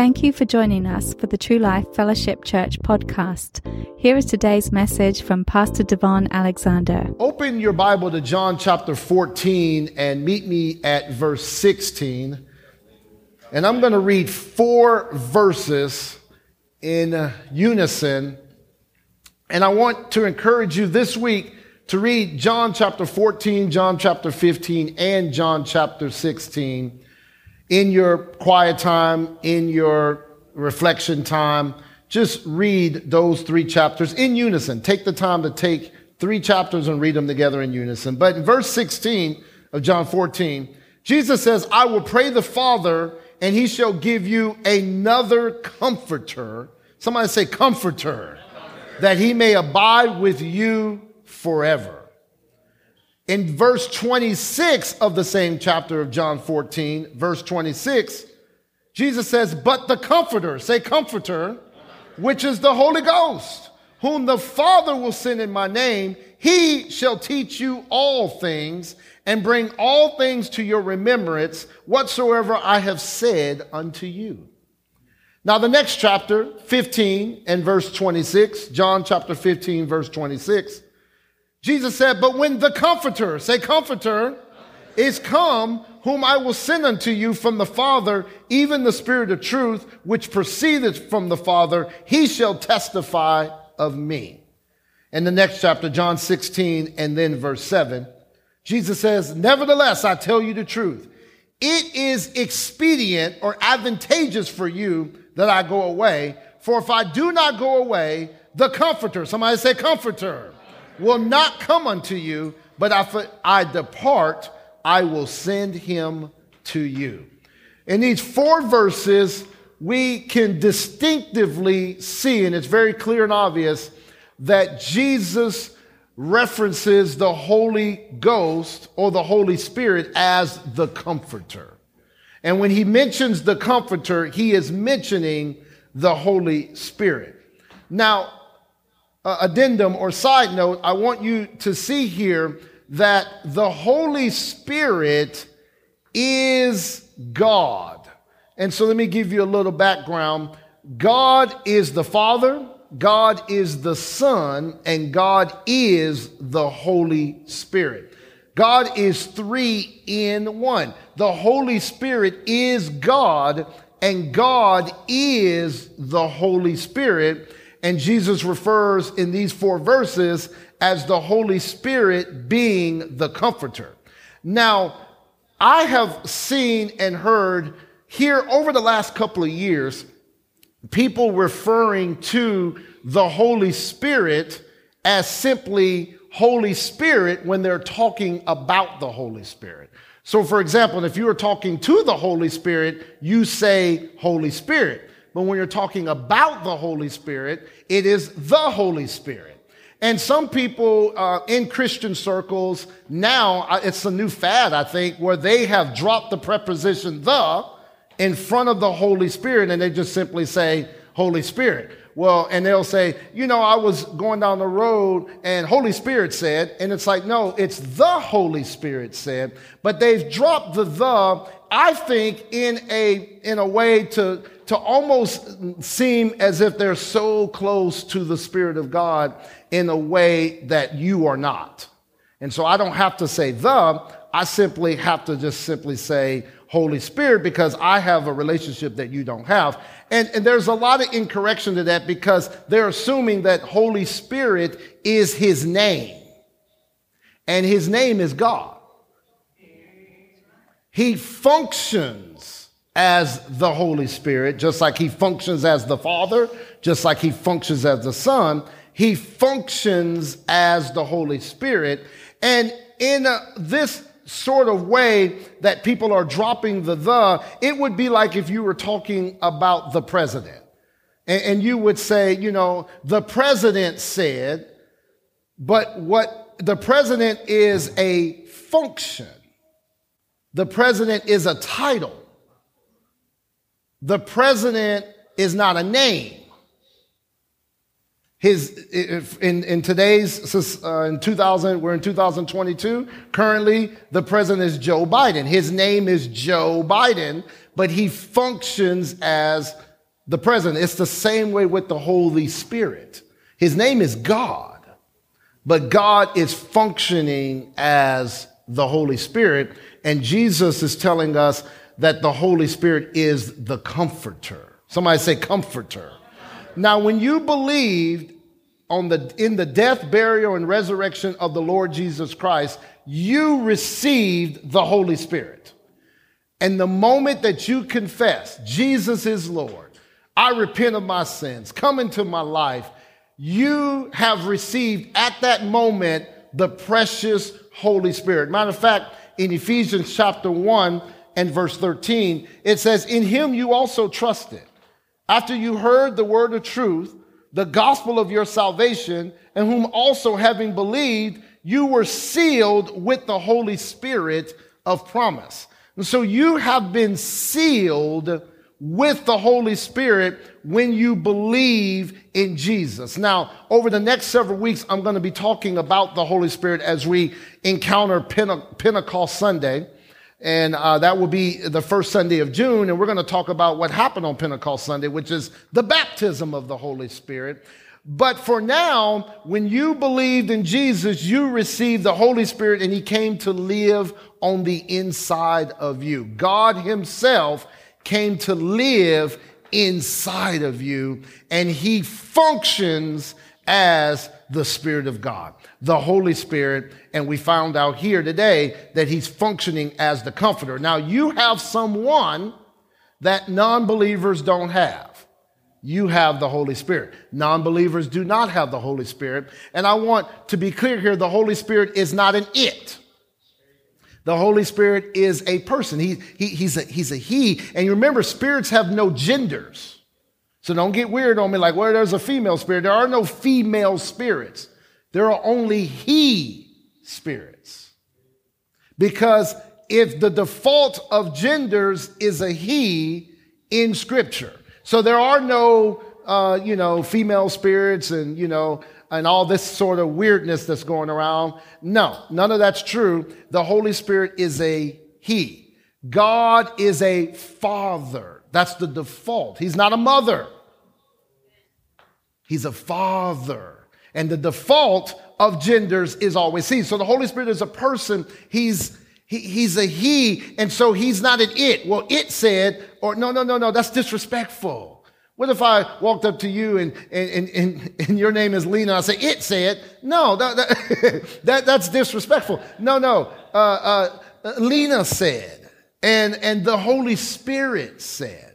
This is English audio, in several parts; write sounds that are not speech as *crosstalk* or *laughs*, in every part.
Thank you for joining us for the True Life Fellowship Church podcast. Here is today's message from Pastor Devon Alexander. Open your Bible to John chapter 14 and meet me at verse 16. And I'm going to read four verses in unison. And I want to encourage you this week to read John chapter 14, John chapter 15, and John chapter 16 in your quiet time, in your reflection time. Just read those three chapters in unison. Take the time to take three chapters and read them together in unison. But in verse 16 of John 14, Jesus says, I will pray the Father and he shall give you another comforter. Somebody say comforter, comforter. that he may abide with you forever. In verse 26 of the same chapter of John 14, verse 26, Jesus says, But the Comforter, say Comforter, which is the Holy Ghost, whom the Father will send in my name, he shall teach you all things and bring all things to your remembrance whatsoever I have said unto you. Now, the next chapter, 15 and verse 26, John chapter 15, verse 26, Jesus said, But when the Comforter, say Comforter, is come, whom I will send unto you from the Father, even the Spirit of truth, which proceedeth from the Father, he shall testify of me. In the next chapter, John 16, and then verse 7, Jesus says, Nevertheless, I tell you the truth. It is expedient or advantageous for you that I go away. For if I do not go away, the Comforter, somebody say Comforter will not come unto you, but if I depart, I will send him to you. In these four verses, we can distinctively see, and it's very clear and obvious, that Jesus references the Holy Ghost or the Holy Spirit as the Comforter. And when he mentions the Comforter, he is mentioning the Holy Spirit. Now, uh, addendum or side note, I want you to see here that the Holy Spirit is God. And so let me give you a little background. God is the Father, God is the Son, and God is the Holy Spirit. God is three in one. The Holy Spirit is God, and God is the Holy Spirit. And Jesus refers in these four verses as the Holy Spirit being the comforter. Now, I have seen and heard here over the last couple of years people referring to the Holy Spirit as simply Holy Spirit when they're talking about the Holy Spirit. So, for example, if you are talking to the Holy Spirit, you say Holy Spirit. But when you're talking about the Holy Spirit, it is the Holy Spirit. And some people uh, in Christian circles now, uh, it's a new fad, I think, where they have dropped the preposition the in front of the Holy Spirit and they just simply say Holy Spirit. Well, and they'll say, you know, I was going down the road and Holy Spirit said, and it's like, no, it's the Holy Spirit said, but they've dropped the the, I think, in a, in a way to, to almost seem as if they're so close to the Spirit of God in a way that you are not. And so I don't have to say the, I simply have to just simply say Holy Spirit because I have a relationship that you don't have. And, and there's a lot of incorrection to that because they're assuming that Holy Spirit is his name. And his name is God. He functions as the Holy Spirit, just like he functions as the Father, just like he functions as the Son, he functions as the Holy Spirit. And in uh, this sort of way that people are dropping the the, it would be like if you were talking about the president. And, and you would say, you know, the president said, but what the president is a function. The president is a title. The president is not a name. His, in, in today's, uh, in 2000, we're in 2022. Currently, the president is Joe Biden. His name is Joe Biden, but he functions as the president. It's the same way with the Holy Spirit. His name is God, but God is functioning as the Holy Spirit. And Jesus is telling us that the Holy Spirit is the comforter. Somebody say comforter. Now, when you believed on the, in the death, burial, and resurrection of the Lord Jesus Christ, you received the Holy Spirit. And the moment that you confess, Jesus is Lord, I repent of my sins, come into my life, you have received at that moment the precious Holy Spirit. Matter of fact, in Ephesians chapter 1 and verse 13, it says, In him you also trusted. After you heard the word of truth, the gospel of your salvation, and whom also having believed, you were sealed with the Holy Spirit of promise. And so you have been sealed with the Holy Spirit when you believe in Jesus. Now, over the next several weeks, I'm going to be talking about the Holy Spirit as we encounter Pentecost Sunday. And uh, that will be the first Sunday of June. And we're going to talk about what happened on Pentecost Sunday, which is the baptism of the Holy Spirit. But for now, when you believed in Jesus, you received the Holy Spirit and he came to live on the inside of you. God himself came to live inside of you and he functions as the Spirit of God, the Holy Spirit. And we found out here today that he's functioning as the comforter. Now you have someone that non-believers don't have you have the Holy Spirit. Non believers do not have the Holy Spirit. And I want to be clear here the Holy Spirit is not an it. The Holy Spirit is a person. He, he, he's, a, he's a he. And you remember, spirits have no genders. So don't get weird on me like, well, there's a female spirit. There are no female spirits. There are only he spirits. Because if the default of genders is a he in scripture, so there are no, uh, you know, female spirits and, you know, and all this sort of weirdness that's going around. No, none of that's true. The Holy Spirit is a He. God is a father. That's the default. He's not a mother. He's a father. And the default of genders is always he. So the Holy Spirit is a person. He's he, he's a he, and so he's not an it. Well, it said, or no, no, no, no, that's disrespectful. What if I walked up to you and, and, and, and your name is Lena? I say, it said, no, that, that, *laughs* that that's disrespectful. No, no, uh, uh, Lena said, and, and the Holy Spirit said.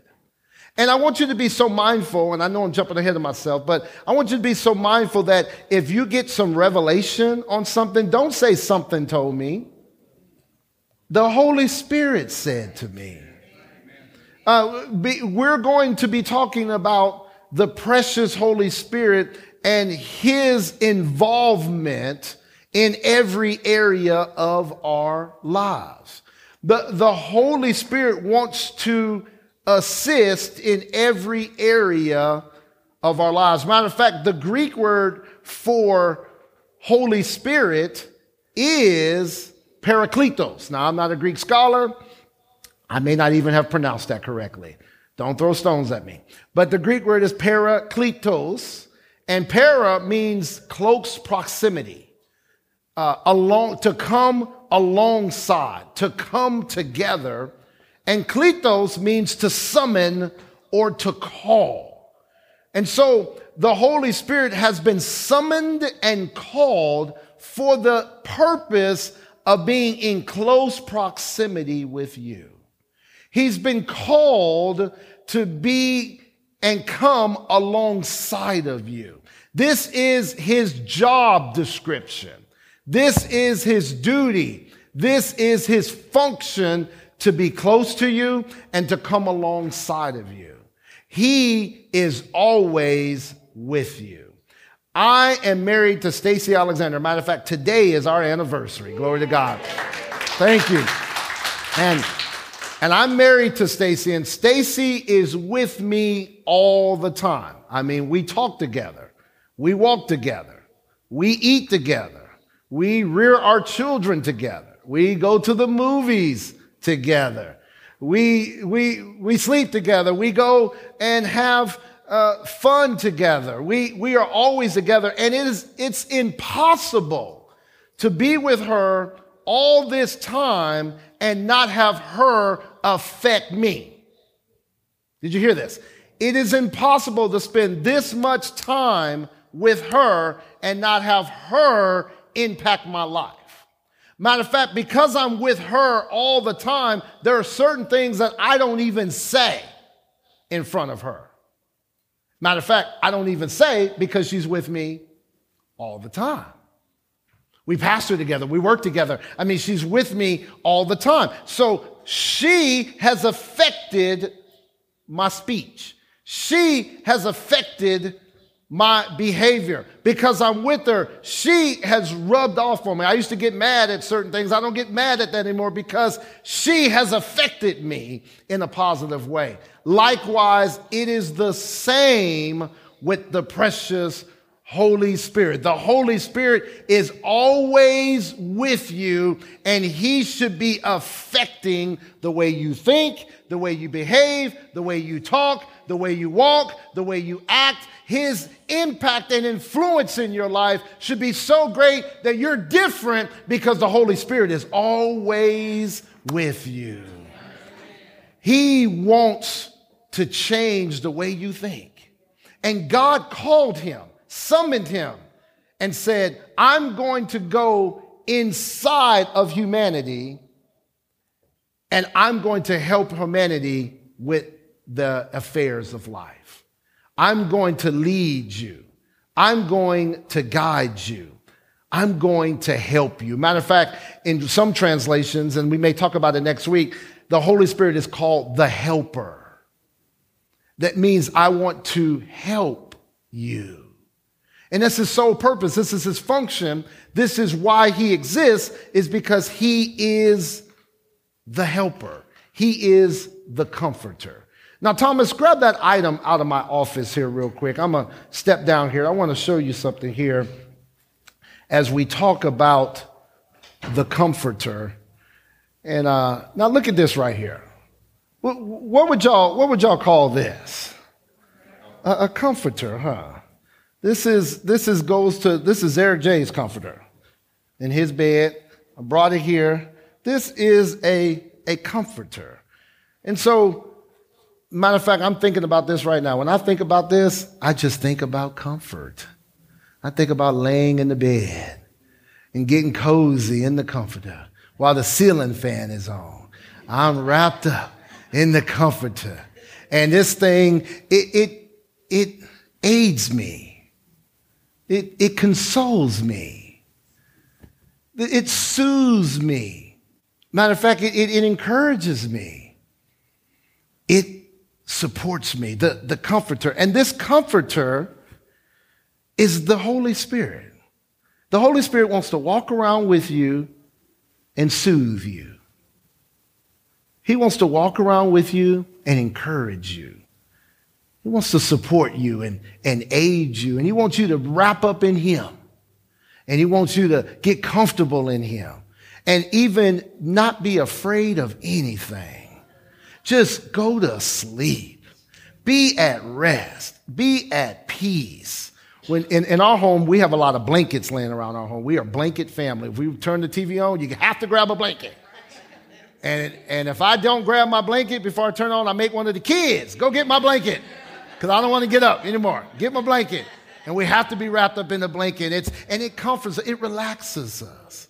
And I want you to be so mindful, and I know I'm jumping ahead of myself, but I want you to be so mindful that if you get some revelation on something, don't say something told me. The Holy Spirit said to me. Uh, be, we're going to be talking about the precious Holy Spirit and his involvement in every area of our lives. The, the Holy Spirit wants to assist in every area of our lives. Matter of fact, the Greek word for Holy Spirit is Parakletos. Now, I'm not a Greek scholar. I may not even have pronounced that correctly. Don't throw stones at me. But the Greek word is parakletos, and para means close proximity, uh, along, to come alongside, to come together. And kletos means to summon or to call. And so the Holy Spirit has been summoned and called for the purpose of being in close proximity with you. He's been called to be and come alongside of you. This is his job description. This is his duty. This is his function to be close to you and to come alongside of you. He is always with you. I am married to Stacy Alexander. Matter of fact, today is our anniversary. Glory to God. Thank you. And and I'm married to Stacy, and Stacy is with me all the time. I mean, we talk together, we walk together, we eat together, we rear our children together, we go to the movies together. We, we, we sleep together. We go and have uh, fun together. We, we are always together. And it is, it's impossible to be with her all this time and not have her affect me. Did you hear this? It is impossible to spend this much time with her and not have her impact my life. Matter of fact, because I'm with her all the time, there are certain things that I don't even say in front of her. Matter of fact, I don't even say because she's with me all the time. We pastor together, we work together. I mean, she's with me all the time. So she has affected my speech. She has affected my behavior because I'm with her. She has rubbed off on me. I used to get mad at certain things. I don't get mad at that anymore because she has affected me in a positive way. Likewise, it is the same with the precious Holy Spirit. The Holy Spirit is always with you and he should be affecting the way you think, the way you behave, the way you talk, the way you walk, the way you act. His impact and influence in your life should be so great that you're different because the Holy Spirit is always with you. He wants to change the way you think. And God called him summoned him and said, I'm going to go inside of humanity and I'm going to help humanity with the affairs of life. I'm going to lead you. I'm going to guide you. I'm going to help you. Matter of fact, in some translations, and we may talk about it next week, the Holy Spirit is called the helper. That means I want to help you. And that's his sole purpose. This is his function. This is why he exists, is because he is the helper. He is the comforter. Now, Thomas, grab that item out of my office here real quick. I'm going to step down here. I want to show you something here as we talk about the comforter. And uh, now look at this right here. What, would y'all, what would y'all call this? A, a comforter, huh? This is this is goes to this is Eric J's comforter in his bed. I brought it here. This is a a comforter. And so, matter of fact, I'm thinking about this right now. When I think about this, I just think about comfort. I think about laying in the bed and getting cozy in the comforter while the ceiling fan is on. I'm wrapped up in the comforter. And this thing, it, it, it aids me it, it consoles me. It soothes me. Matter of fact, it, it, it encourages me. It supports me, the, the comforter. And this comforter is the Holy Spirit. The Holy Spirit wants to walk around with you and soothe you. He wants to walk around with you and encourage you. He wants to support you and, and aid you, and He wants you to wrap up in Him. And He wants you to get comfortable in Him and even not be afraid of anything. Just go to sleep. Be at rest. Be at peace. When in, in our home, we have a lot of blankets laying around our home. We are a blanket family. If we turn the TV on, you have to grab a blanket. And, and if I don't grab my blanket before I turn on, I make one of the kids go get my blanket because I don't want to get up anymore. Get my blanket. And we have to be wrapped up in the blanket. It's, and it comforts, it relaxes us.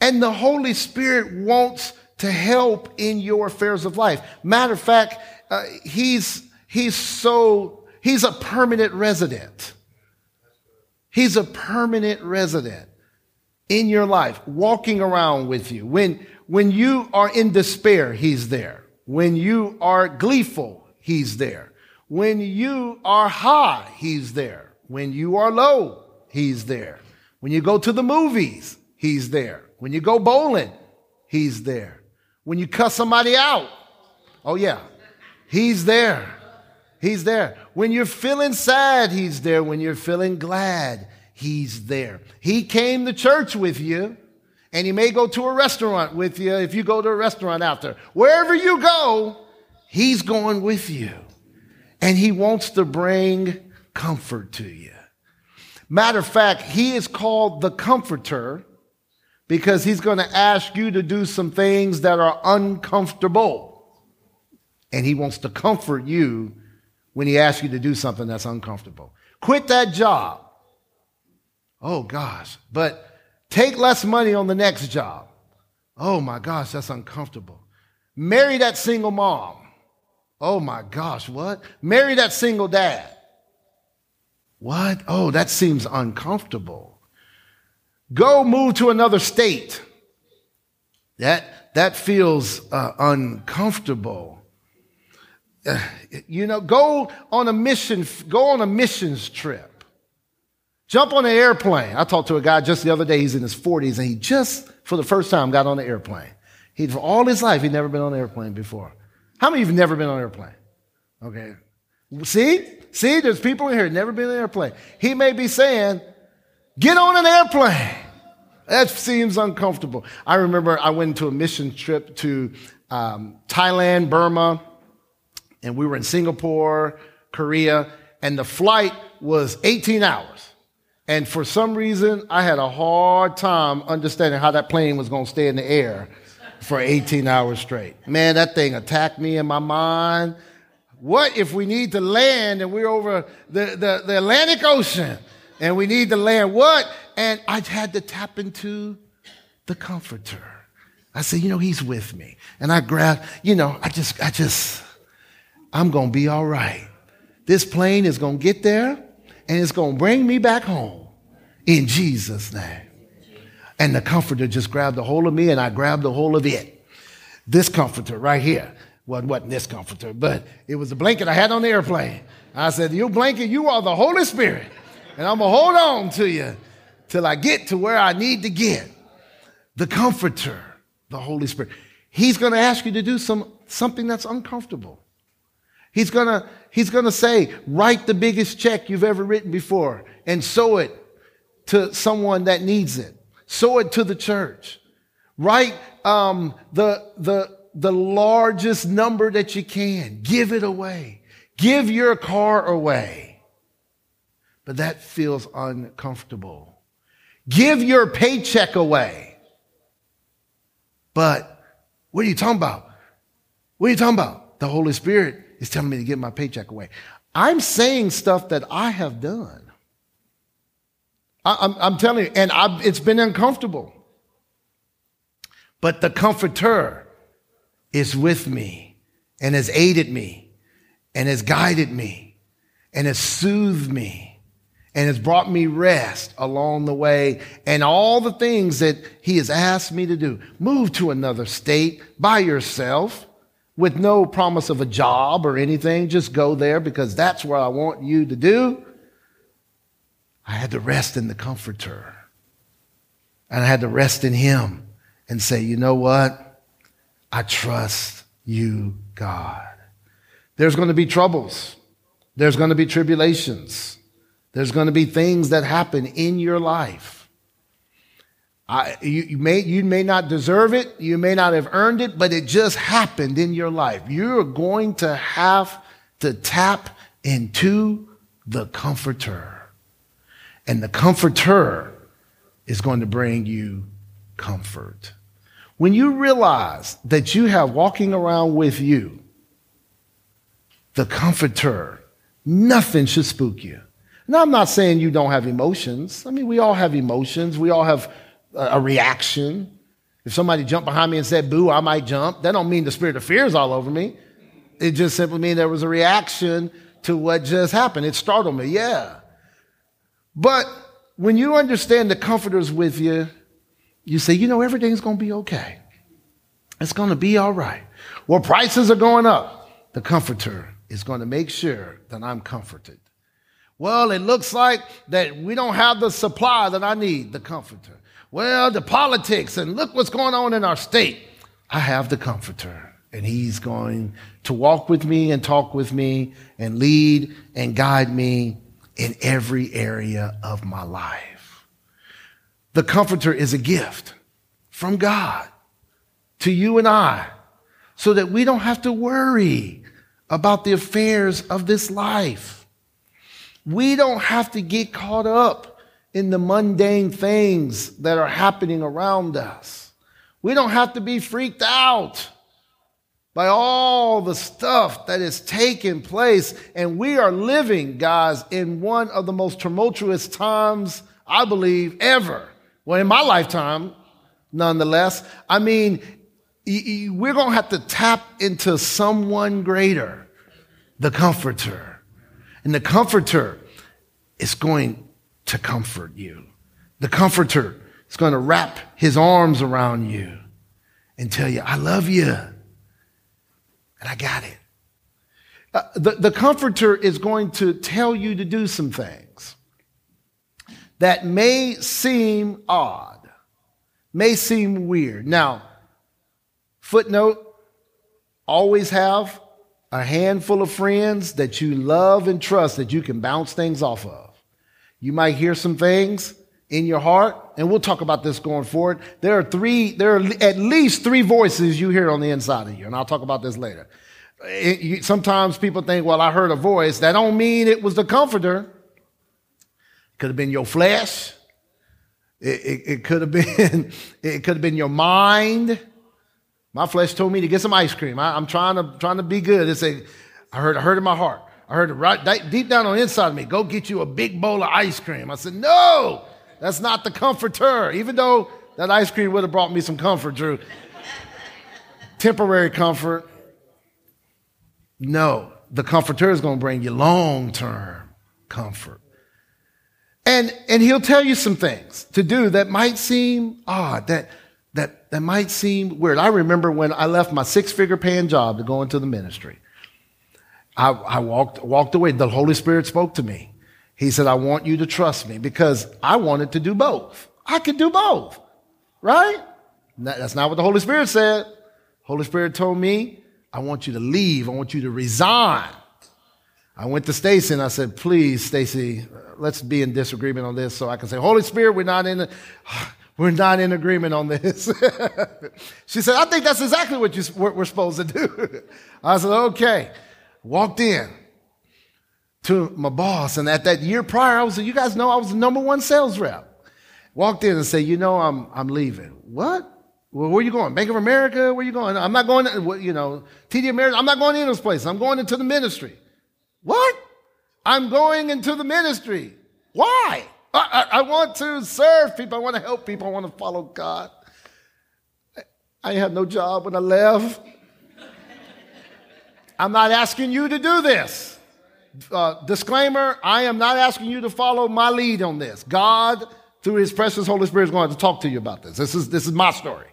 And the Holy Spirit wants to help in your affairs of life. Matter of fact, uh, he's, he's so, he's a permanent resident. He's a permanent resident in your life, walking around with you. When, when you are in despair, he's there. When you are gleeful, he's there. When you are high, he's there. When you are low, he's there. When you go to the movies, he's there. When you go bowling, he's there. When you cuss somebody out, oh yeah, he's there. He's there. When you're feeling sad, he's there. When you're feeling glad, he's there. He came to church with you And he may go to a restaurant with you if you go to a restaurant after. Wherever you go, he's going with you. And he wants to bring comfort to you. Matter of fact, he is called the comforter because he's going to ask you to do some things that are uncomfortable. And he wants to comfort you when he asks you to do something that's uncomfortable. Quit that job. Oh gosh, but take less money on the next job. Oh my gosh, that's uncomfortable. Marry that single mom. Oh my gosh, what? Marry that single dad. What? Oh, that seems uncomfortable. Go move to another state. That, that feels uh, uncomfortable. Uh, you know, go on a mission, go on a missions trip. Jump on an airplane. I talked to a guy just the other day, he's in his 40s, and he just, for the first time, got on an airplane. He, for all his life, he'd never been on an airplane before. How many of you have never been on an airplane? Okay. See? See, there's people in here never been on an airplane. He may be saying, get on an airplane. That seems uncomfortable. I remember I went to a mission trip to um, Thailand, Burma, and we were in Singapore, Korea, and the flight was 18 hours. And for some reason, I had a hard time understanding how that plane was going to stay in the air for 18 hours straight. Man, that thing attacked me in my mind. What if we need to land and we're over the, the, the Atlantic Ocean and we need to land? What? And I had to tap into the comforter. I said, you know, he's with me. And I grabbed, you know, I just, I just, I'm going to be all right. This plane is going to get there and it's going to bring me back home in Jesus' name. And the comforter just grabbed a hold of me and I grabbed a hold of it. This comforter right here. Well, wasn't this comforter, but it was a blanket I had on the airplane. I said, You blanket, you are the Holy Spirit. And I'm going to hold on to you till I get to where I need to get. The comforter, the Holy Spirit. He's going to ask you to do some, something that's uncomfortable. He's going to he's going to say, write the biggest check you've ever written before and sow it to someone that needs it. Sow it to the church. Write um, the, the, the largest number that you can. Give it away. Give your car away. But that feels uncomfortable. Give your paycheck away. But what are you talking about? What are you talking about? The Holy Spirit is telling me to give my paycheck away. I'm saying stuff that I have done. I, am I'm telling you, and I've, it's been uncomfortable. But the Comforter is with me and has aided me and has guided me and has soothed me and has brought me rest along the way and all the things that he has asked me to do. Move to another state by yourself with no promise of a job or anything. Just go there because that's what I want you to do. I had to rest in the Comforter. And I had to rest in Him and say, you know what? I trust you, God. There's going to be troubles. There's going to be tribulations. There's going to be things that happen in your life. I, you, you, may, you may not deserve it, you may not have earned it, but it just happened in your life. You're going to have to tap into the Comforter. And the Comforter is going to bring you comfort. When you realize that you have walking around with you the Comforter, nothing should spook you. Now, I'm not saying you don't have emotions. I mean, we all have emotions. We all have a reaction. If somebody jumped behind me and said boo, I might jump. That don't mean the spirit of fear is all over me. It just simply means there was a reaction to what just happened. It startled me, yeah. But when you understand the comforter's with you, you say, you know, everything's going to be okay. It's going to be all right. Well, prices are going up. The comforter is going to make sure that I'm comforted. Well, it looks like that we don't have the supply that I need, the comforter well, the politics and look what's going on in our state. I have the comforter and he's going to walk with me and talk with me and lead and guide me in every area of my life. The comforter is a gift. from God to you and I so that we don't have to worry about the affairs of this life. We don't have to get caught up in the mundane things that are happening around us. We don't have to be freaked out by all the stuff that is taking place. And we are living, guys, in one of the most tumultuous times, I believe, ever. Well, in my lifetime, nonetheless. I mean, we're going to have to tap into someone greater, the comforter. And the comforter is going to comfort you. The comforter is going to wrap his arms around you and tell you, I love you and I got it. Uh, the, the comforter is going to tell you to do some things that may seem odd, may seem weird. Now, footnote always have a handful of friends that you love and trust that you can bounce things off of. You might hear some things in your heart, and we'll talk about this going forward. There are three, there are at least three voices you hear on the inside of you, and I'll talk about this later. It, you, sometimes people think, well, I heard a voice. That don't mean it was the comforter. Could have been your flesh. It, it, it could have *laughs* been, it could have been your mind. My flesh told me to get some ice cream. I, am trying to, trying to be good. It's a, I heard, I heard in my heart. I heard it right deep down on the inside of me, go get you a big bowl of ice cream. I said, no, that's not the comforter. Even though that ice cream would have brought me some comfort, Drew. Temporary comfort. No, the comforter is going to bring you long term comfort. And, and he'll tell you some things to do that might seem odd, that, that, that might seem weird. I remember when I left my six figure paying job to go into the ministry. I, I walked, walked away. The Holy Spirit spoke to me. He said, I want you to trust me because I wanted to do both. I could do both, right? That's not what the Holy Spirit said. Holy Spirit told me, I want you to leave. I want you to resign. I went to Stacy and I said, please, Stacy, let's be in disagreement on this so I can say, Holy Spirit, we're not in, we're not in agreement on this. *laughs* she said, I think that's exactly what, you, what we're supposed to do. *laughs* I said, okay. Walked in to my boss. And at that year prior, I was, you guys know I was the number one sales rep. Walked in and said, you know, I'm, I'm leaving. What? Well, where are you going? Bank of America? Where are you going? I'm not going, to, you know, TD America. I'm not going in those places. I'm going into the ministry. What? I'm going into the ministry. Why? I, I, want to serve people. I want to help people. I want to follow God. I, I had no job when I left. I'm not asking you to do this uh, disclaimer I am not asking you to follow my lead on this. God, through his precious Holy Spirit, is going to talk to you about this. This is, this is my story.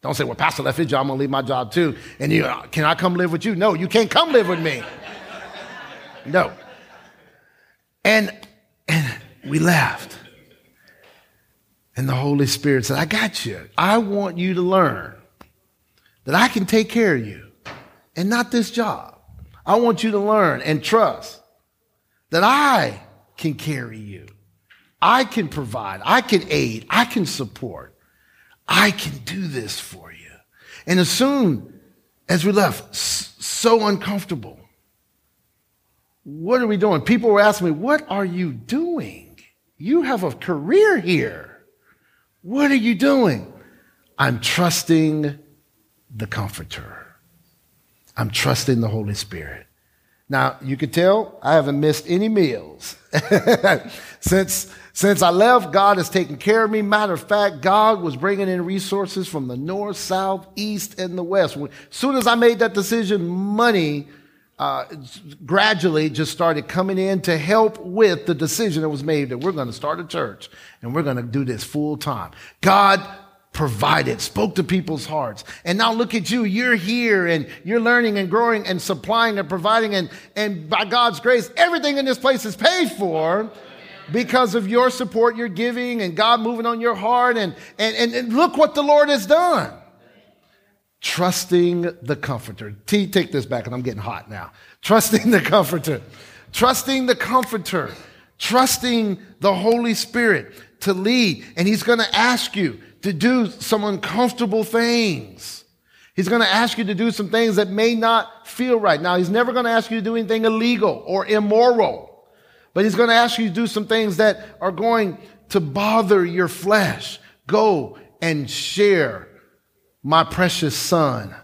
Don't say, well, Pastor left his job, I'm going to leave my job too. And you, uh, can I come live with you? No, you can't come live with me. No. And, and we left. And the Holy Spirit said, I got you. I want you to learn that I can take care of you and not this job. I want you to learn and trust that I can carry you. I can provide. I can aid. I can support. I can do this for you. And as soon as we left, so uncomfortable. What are we doing? People were asking me, What are you doing? You have a career here. What are you doing? I'm trusting the Comforter. I'm trusting the Holy Spirit. Now, you can tell I haven't missed any meals. *laughs* since, since I left, God has taken care of me. Matter of fact, God was bringing in resources from the north, south, east, and the west. As soon as I made that decision, money uh, gradually just started coming in to help with the decision that was made that we're going to start a church and we're going to do this full time. God provided, spoke to people's hearts. And now look at you. You're here and you're learning and growing and supplying and providing. And, and by God's grace, everything in this place is paid for because of your support, your giving, and God moving on your heart. And, and, and, and look what the Lord has done. Trusting the comforter. T, take this back, and I'm getting hot now. Trusting the comforter. Trusting the comforter. Trusting the Holy Spirit to lead. And He's going to ask you to do some uncomfortable things. He's going to ask you to do some things that may not feel right. Now, he's never going to ask you to do anything illegal or immoral, but he's going to ask you to do some things that are going to bother your flesh. Go and share my precious son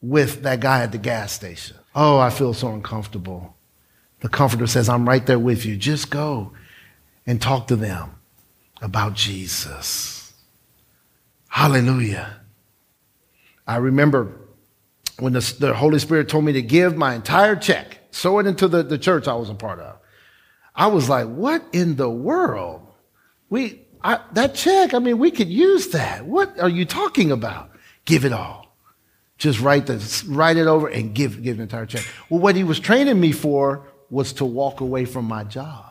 with that guy at the gas station. Oh, I feel so uncomfortable. The comforter says, I'm right there with you. Just go and talk to them about Jesus. Hallelujah. I remember when the, the, Holy Spirit told me to give my entire check, sow it into the, the church I was a part of. I was like, what in the world? We, I, that check, I mean, we could use that. What are you talking about? Give it all. Just write, the, write it over and give, give an entire check. Well, what he was training me for was to walk away from my job.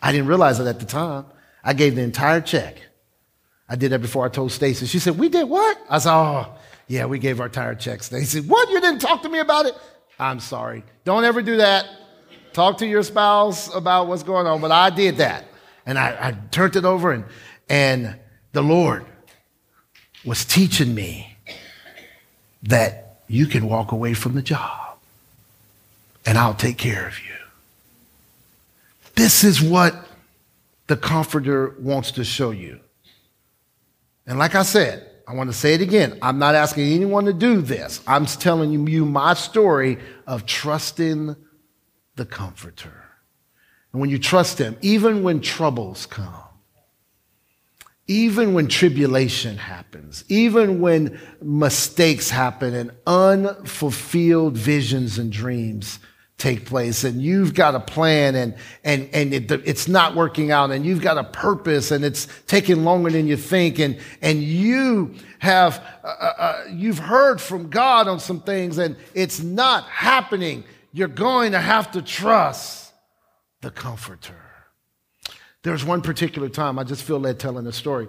I didn't realize it at the time. I gave the entire check. I did that before I told Stacy. She said, We did what? I said, Oh, yeah, we gave our entire check. Stacy, said, what? You didn't talk to me about it? I'm sorry. Don't ever do that. Talk to your spouse about what's going on. But I did that. And I, I turned it over, and, and the Lord was teaching me that you can walk away from the job and I'll take care of you. This is what the Comforter wants to show you. And like I said, I want to say it again. I'm not asking anyone to do this. I'm telling you my story of trusting the Comforter. And when you trust Him, even when troubles come, even when tribulation happens, even when mistakes happen and unfulfilled visions and dreams take place and you've got a plan and, and, and it, it's not working out and you've got a purpose and it's taking longer than you think and, and you have, uh, uh, uh you've heard from God on some things and it's not happening. You're going to have to trust the comforter. There's one particular time, I just feel led telling the story,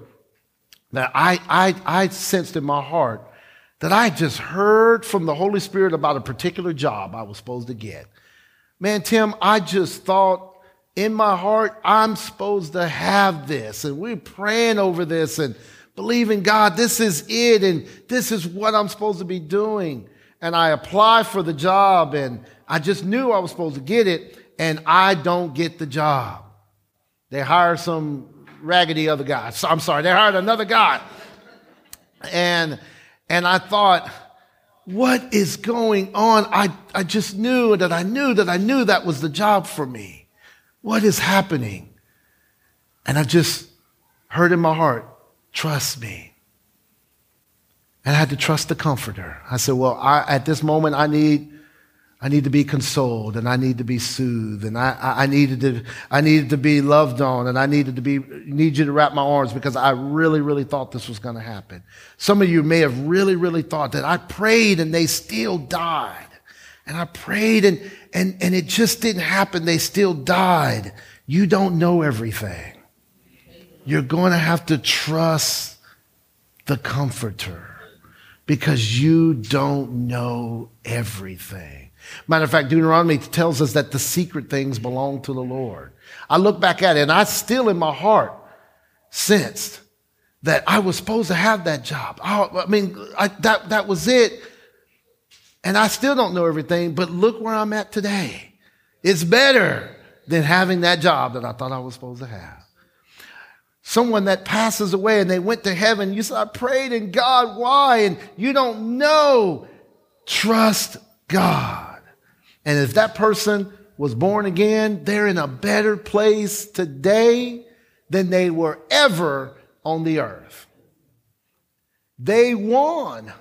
that I, I, I sensed in my heart that I just heard from the Holy Spirit about a particular job I was supposed to get. Man, Tim, I just thought in my heart, I'm supposed to have this. And we're praying over this and believing God, this is it. And this is what I'm supposed to be doing. And I apply for the job and I just knew I was supposed to get it. And I don't get the job. They hired some raggedy other guy. So, I'm sorry, they hired another guy. And, and I thought, what is going on? I, I just knew that I knew that I knew that was the job for me. What is happening? And I just heard in my heart, trust me. And I had to trust the comforter. I said, well, I, at this moment, I need I need to be consoled and I need to be soothed and I, I, needed to, I needed to be loved on and I needed to be, need you to wrap my arms because I really, really thought this was going to happen. Some of you may have really, really thought that I prayed and they still died. And I prayed and, and, and it just didn't happen. They still died. You don't know everything. You're going to have to trust the comforter because you don't know everything. Matter of fact, Deuteronomy tells us that the secret things belong to the Lord. I look back at it and I still in my heart sensed that I was supposed to have that job. I, I mean, I, that, that was it. And I still don't know everything, but look where I'm at today. It's better than having that job that I thought I was supposed to have. Someone that passes away and they went to heaven, you said, I prayed and God, why? And you don't know. Trust God. And if that person was born again, they're in a better place today than they were ever on the earth. They won.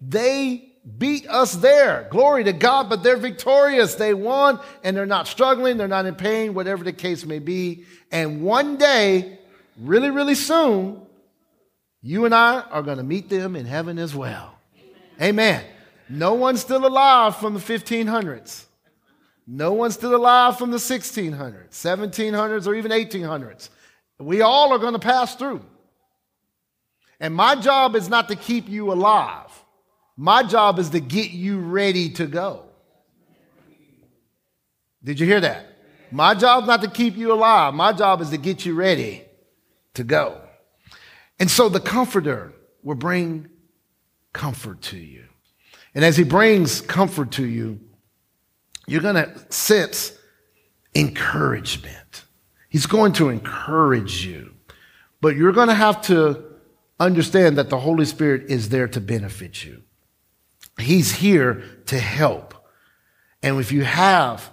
They beat us there. Glory to God, but they're victorious. They won and they're not struggling. They're not in pain, whatever the case may be. And one day, really, really soon, you and I are going to meet them in heaven as well. Amen. Amen. No one's still alive from the 1500s. No one's still alive from the 1600s, 1700s, or even 1800s. We all are going to pass through. And my job is not to keep you alive. My job is to get you ready to go. Did you hear that? My job is not to keep you alive. My job is to get you ready to go. And so the comforter will bring comfort to you. And as he brings comfort to you, you're going to sense encouragement. He's going to encourage you. But you're going to have to understand that the Holy Spirit is there to benefit you. He's here to help. And if you have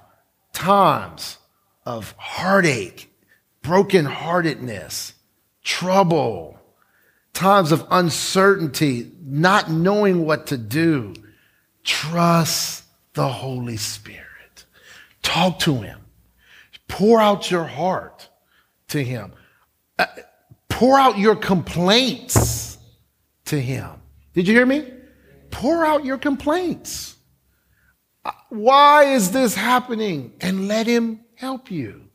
times of heartache, brokenheartedness, trouble, times of uncertainty, not knowing what to do, trust the Holy Spirit. Talk to Him. Pour out your heart to Him. Uh, pour out your complaints to Him. Did you hear me? Pour out your complaints. Uh, why is this happening? And let Him help you.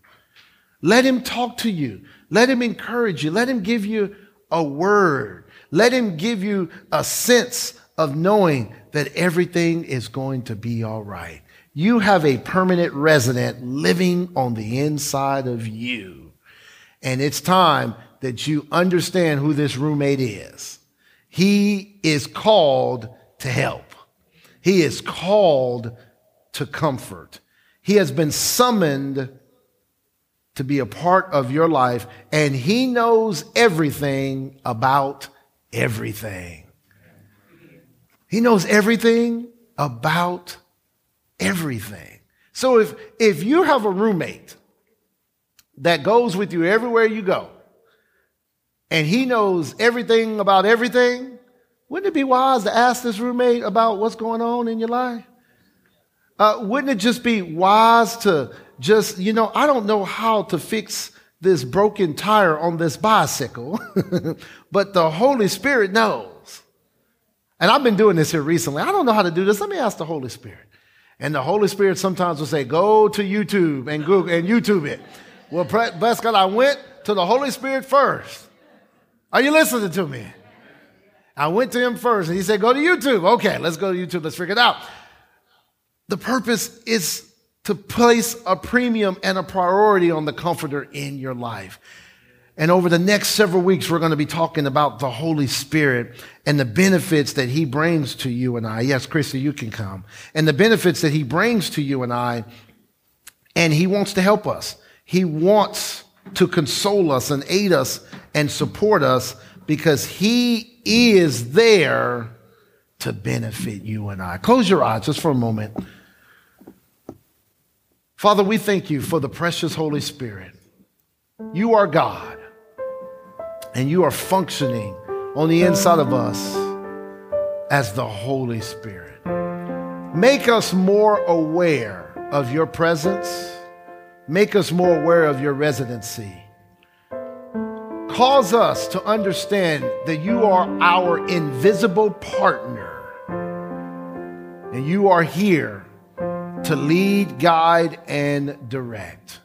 Let Him talk to you. Let Him encourage you. Let Him give you a word. Let Him give you a sense of knowing that everything is going to be all right. You have a permanent resident living on the inside of you. And it's time that you understand who this roommate is. He is called to help. He is called to comfort. He has been summoned to be a part of your life, and He knows everything about everything. He knows everything about everything. So if, if you have a roommate that goes with you everywhere you go, and he knows everything about everything, wouldn't it be wise to ask this roommate about what's going on in your life? Uh, wouldn't it just be wise to just, you know, I don't know how to fix this broken tire on this bicycle, *laughs* but the Holy Spirit knows. And I've been doing this here recently. I don't know how to do this. Let me ask the Holy Spirit. And the Holy Spirit sometimes will say, go to YouTube and Google and YouTube it. Well, bless God, I went to the Holy Spirit first. Are you listening to me? I went to him first and he said, go to YouTube. Okay, let's go to YouTube. Let's figure it out. The purpose is to place a premium and a priority on the comforter in your life. And over the next several weeks, we're going to be talking about the Holy Spirit and the benefits that he brings to you and I. Yes, Christy, you can come. And the benefits that he brings to you and I. And he wants to help us. He wants to console us and aid us and support us because he is there to benefit you and I. Close your eyes just for a moment. Father, we thank you for the precious Holy Spirit. You are God and you are functioning on the inside of us as the Holy Spirit. Make us more aware of your presence. Make us more aware of your residency. Cause us to understand that you are our invisible partner and you are here to lead, guide, and direct.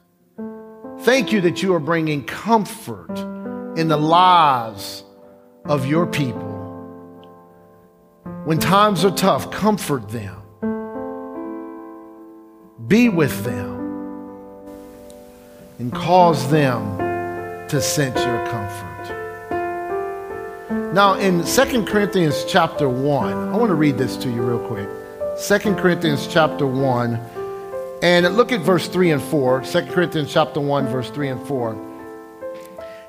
Thank you that you are bringing comfort in the lives of your people. When times are tough, comfort them. Be with them and cause them to sense your comfort. Now, in 2 Corinthians chapter 1, I want to read this to you real quick. 2 Corinthians chapter 1, and look at verse 3 and 4. 2 Corinthians chapter 1, verse 3 and 4.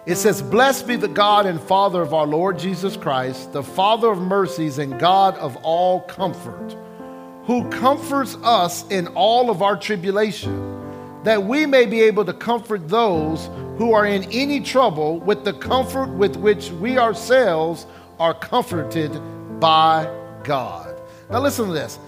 It says, Blessed be the God and Father of our Lord Jesus Christ, the Father of mercies and God of all comfort, who comforts us in all of our tribulation, that we may be able to comfort those who are in any trouble with the comfort with which we ourselves are comforted by God. Now, listen to this.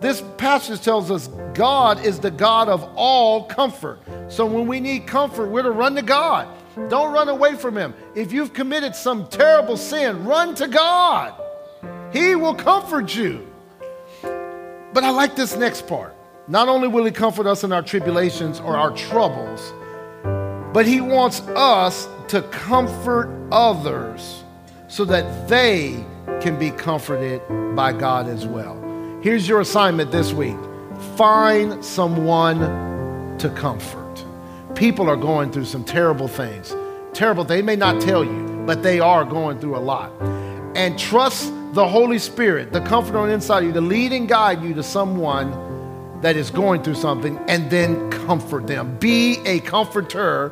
This passage tells us God is the God of all comfort. So when we need comfort, we're to run to God. Don't run away from Him. If you've committed some terrible sin, run to God. He will comfort you. But I like this next part. Not only will He comfort us in our tribulations or our troubles, but He wants us to comfort others so that they can be comforted by God as well. Here's your assignment this week find someone to comfort people are going through some terrible things. Terrible, they may not tell you, but they are going through a lot. And trust the Holy Spirit, the comforter on the inside of you, to lead and guide you to someone that is going through something and then comfort them. Be a comforter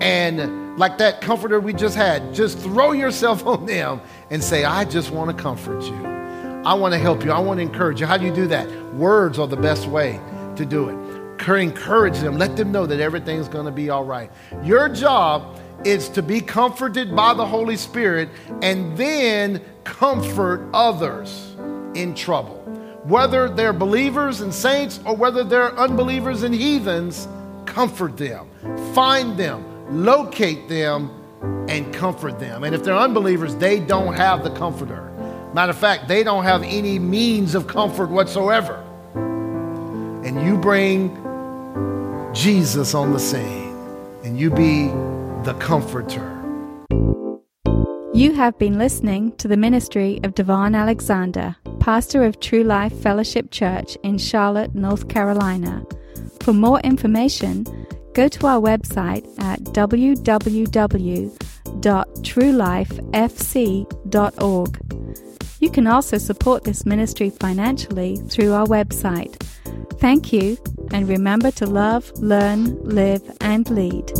and like that comforter we just had, just throw yourself *laughs* on them and say, I just want to comfort you. I want to help you. I want to encourage you. How do you do that? Words are the best way to do it. Encourage them. Let them know that everything's going to be all right. Your job is to be comforted by the Holy Spirit and then comfort others in trouble. Whether they're believers and saints or whether they're unbelievers and heathens, comfort them. Find them locate them and comfort them. And if they're unbelievers, they don't have the comforter. Matter of fact, they don't have any means of comfort whatsoever. And you bring Jesus on the scene, and you be the comforter. You have been listening to the ministry of Devon Alexander, pastor of True Life Fellowship Church in Charlotte, North Carolina. For more information, go to our website at www.truelifefc.org. You can also support this ministry financially through our website. Thank you, and remember to love, learn, live, and lead.